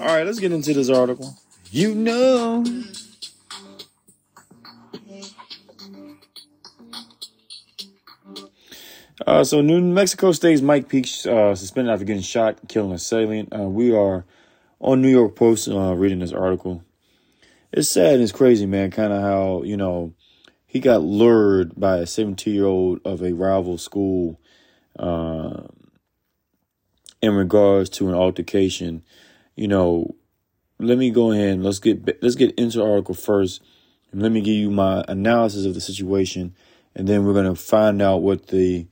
All right, let's get into this article. You know. Uh, so New Mexico State's Mike Peake uh, suspended after getting shot, killing a assailant. Uh, we are on New York Post uh, reading this article. It's sad and it's crazy, man. Kind of how you know he got lured by a 17 year old of a rival school uh, in regards to an altercation. You know, let me go ahead and let's get let's get into article first, and let me give you my analysis of the situation, and then we're gonna find out what the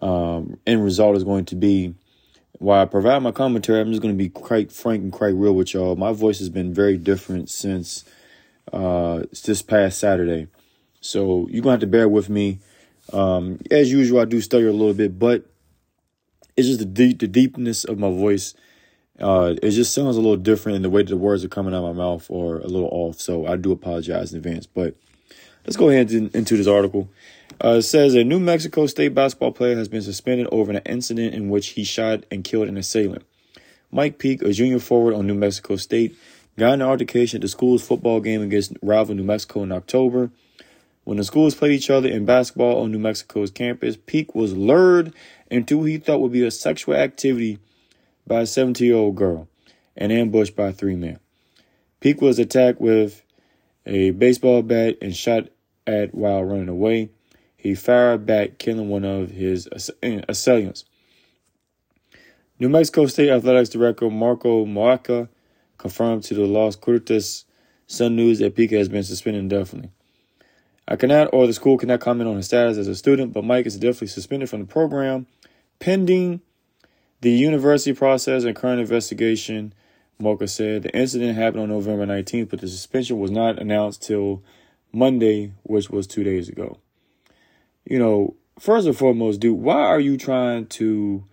um, end result is going to be. While I provide my commentary, I'm just going to be quite frank and quite real with y'all. My voice has been very different since uh, this past Saturday. So you're to have to bear with me. Um, as usual, I do stutter a little bit, but it's just the deep, the deepness of my voice. Uh, it just sounds a little different in the way that the words are coming out of my mouth or a little off. So I do apologize in advance. But let's go ahead and into this article. Uh, it says a New Mexico State basketball player has been suspended over an incident in which he shot and killed an assailant. Mike Peake, a junior forward on New Mexico State, got an altercation at the school's football game against rival New Mexico in October. When the schools played each other in basketball on New Mexico's campus, Peake was lured into what he thought would be a sexual activity by a 17 year old girl and ambushed by three men. Peake was attacked with a baseball bat and shot at while running away. He fired back, killing one of his eh, assailants. New Mexico State Athletics Director Mario Moccia confirmed to the Las Cruces Sun News that Peake has been suspended indefinitely. I cannot, or the school cannot comment on his status as a student, but Mike is definitely suspended from the program pending the university process and current investigation. Moccia said the incident happened on November 19th, but the suspension was not announced till Monday, which was two days ago you know, first and foremost, dude, why are you trying to,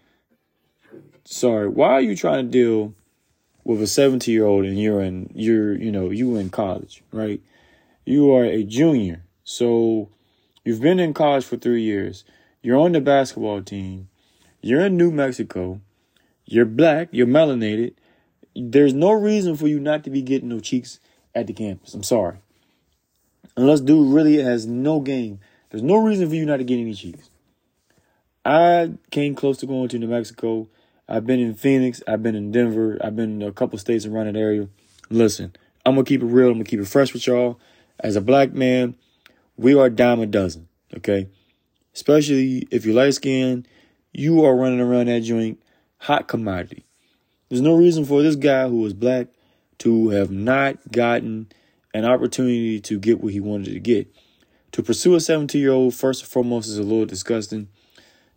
sorry, why are you trying to deal with a 17 year old and you're in, you're, you know, you in college, right? You are a junior. So you've been in college for three years. You're on the basketball team. You're in New Mexico. You're black. You're melanated. There's no reason for you not to be getting no cheeks at the campus. I'm sorry. Unless dude really has no game there's no reason for you not to get any cheeks. I came close to going to New Mexico. I've been in Phoenix. I've been in Denver. I've been in a couple states around that area. Listen, I'm gonna keep it real. I'm gonna keep it fresh with y'all. As a black man, we are dime a dozen. Okay, especially if you're light skinned, you are running around that joint, hot commodity. There's no reason for this guy who is black to have not gotten an opportunity to get what he wanted to get. To pursue a 17 year old, first and foremost, is a little disgusting.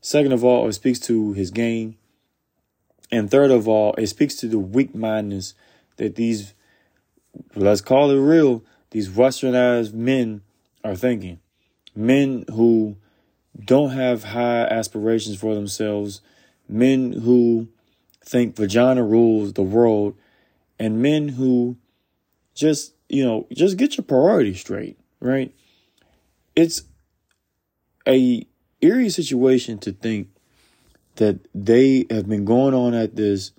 Second of all, it speaks to his game. And third of all, it speaks to the weak mindedness that these, let's call it real, these westernized men are thinking. Men who don't have high aspirations for themselves, men who think vagina rules the world, and men who just, you know, just get your priorities straight, right? it's a eerie situation to think that they have been going on at this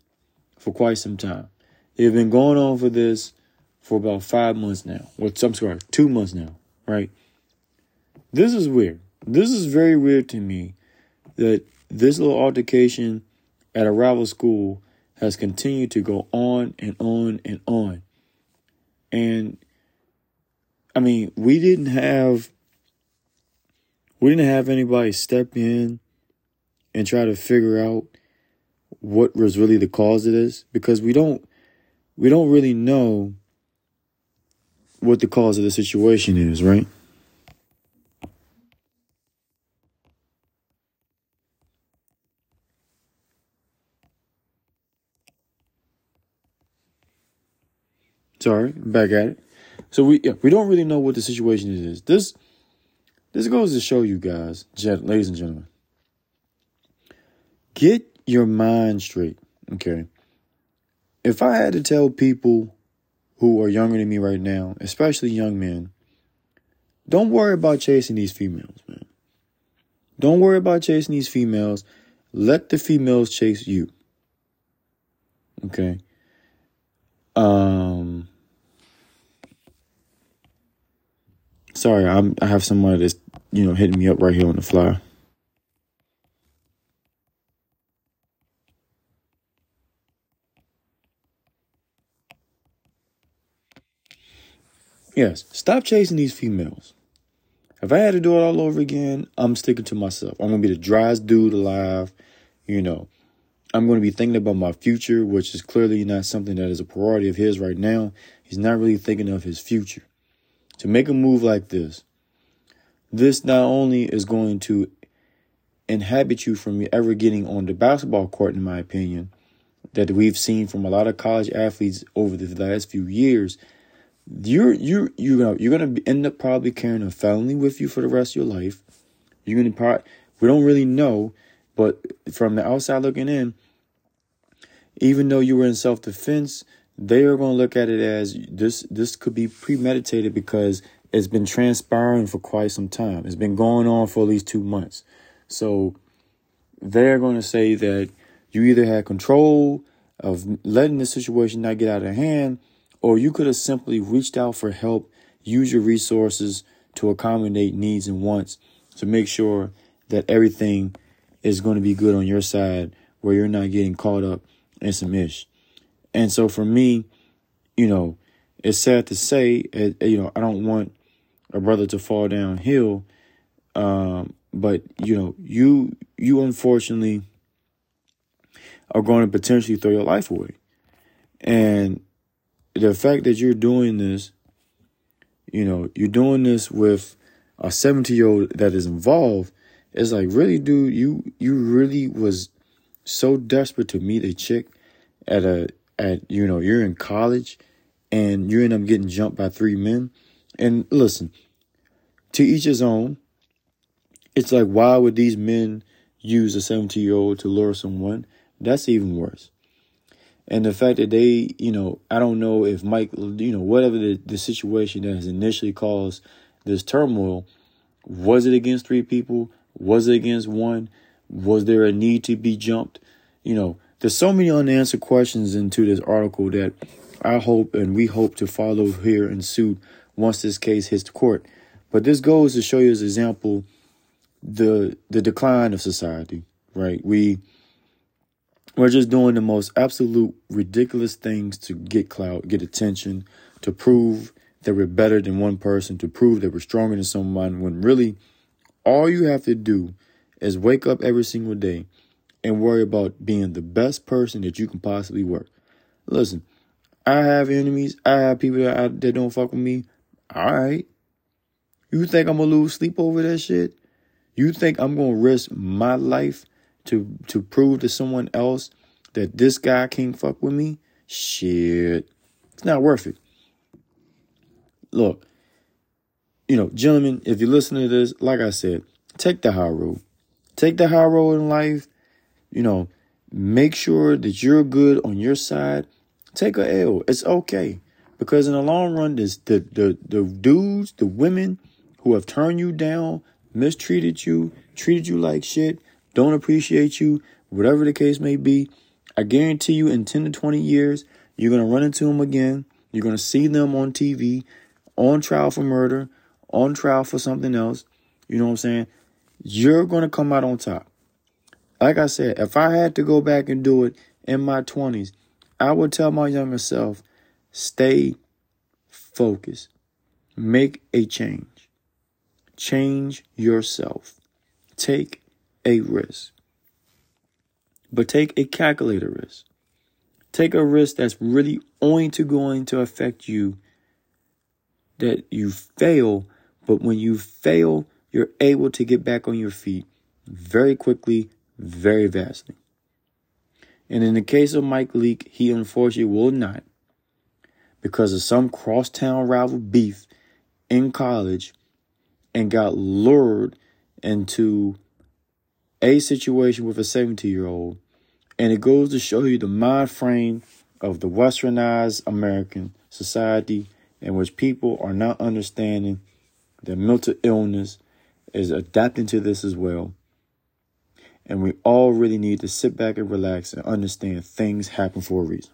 for quite some time. They've been going on for this for about five months now. Well, I'm sorry, two months now, right? This is weird. This is very weird to me that this little altercation at a rival school has continued to go on and on and on. And I mean, we didn't have we didn't have anybody step in and try to figure out what was really the cause of this because we don't we don't really know what the cause of the situation is, right? Sorry, back at it. So we we don't really know what the situation is. This this goes to show you guys, ladies and gentlemen, get your mind straight, okay? If I had to tell people who are younger than me right now, especially young men, don't worry about chasing these females, man. Don't worry about chasing these females. Let the females chase you. Okay? Um, sorry, I'm I have somebody that's you know hitting me up right here on the fly. Yes, stop chasing these females. If I had to do it all over again, I'm sticking to myself. I'm gonna be the driest dude alive. You know, I'm to be thinking about my future, which is clearly not something that is a priority of his right now. He's not really thinking of his future. To make a move like this, this not only is going to inhibit you from ever getting on the basketball court, in my opinion, that we've seen from a lot of college athletes over the last few years. You're you're you're gonna you're gonna end up probably carrying a felony with you for the rest of your life. You're gonna part. We don't really know but from the outside looking in, even though you were in self defense, they are going to look at it as this this could be premeditated because it's been transpiring for quite some time. It's been going on for at least two months. So they're going to say that you either had control of letting the situation not get out of hand, or you could have simply reached out for help, use your resources to accommodate needs and wants to make sure that everything is going to be good on your side where you're not getting caught up in some ish. And so for me, you know, it's sad to say, you know, I don't want a brother to fall downhill. Um, but you know, you you unfortunately are going to potentially throw your life away. And the fact that you're doing this, you know, you're doing this with a 70 year old that is involved it's like, really, dude, you you really was so desperate to meet a chick at a at you know you're in college and you end up getting jumped by three men. And listen, to each his own. It's like, why would these men use a 17 year old to lure someone? That's even worse. And the fact that they, you know, I don't know if Mike, you know, whatever the, the situation that has initially caused this turmoil, was it against three people? Was it against one? Was there a need to be jumped? You know, there's so many unanswered questions into this article that I hope and we hope to follow here in suit once this case hits the court. But this goes to show you as an example the the decline of society, right? We we're just doing the most absolute ridiculous things to get clout, get attention, to prove that we're better than one person, to prove that we're stronger than someone when really all you have to do is wake up every single day and worry about being the best person that you can possibly work. Listen, I have enemies. I have people that, I, that don't fuck with me. All right. You think I'm gonna lose sleep over that shit? You think I'm gonna risk my life to to prove to someone else that this guy can't fuck with me? Shit. It's not worth it. Look, you know, gentlemen, if you listen to this, like I said, take the high road. Take the high road in life. You know, make sure that you're good on your side. Take a L. It's okay. Because in the long run, this the the the dudes, the women who have turned you down, mistreated you, treated you like shit, don't appreciate you, whatever the case may be, I guarantee you in 10 to 20 years, you're going to run into them again. You're going to see them on TV, on trial for murder, on trial for something else, you know what I'm saying? You're going to come out on top. Like I said, if I had to go back and do it in my 20s, I would tell my younger self, stay focused. Make a change. Change yourself. Take a risk. But take a calculated risk. Take a risk that's really only to going to affect you that you fail but when you fail, you're able to get back on your feet very quickly, very vastly. And in the case of Mike Leake, he unfortunately will not because of some crosstown rival beef in college and got lured into a situation with a 70 year old. And it goes to show you the mind frame of the westernized American society in which people are not understanding that mental illness is adapting to this as well. And we all really need to sit back and relax and understand things happen for a reason.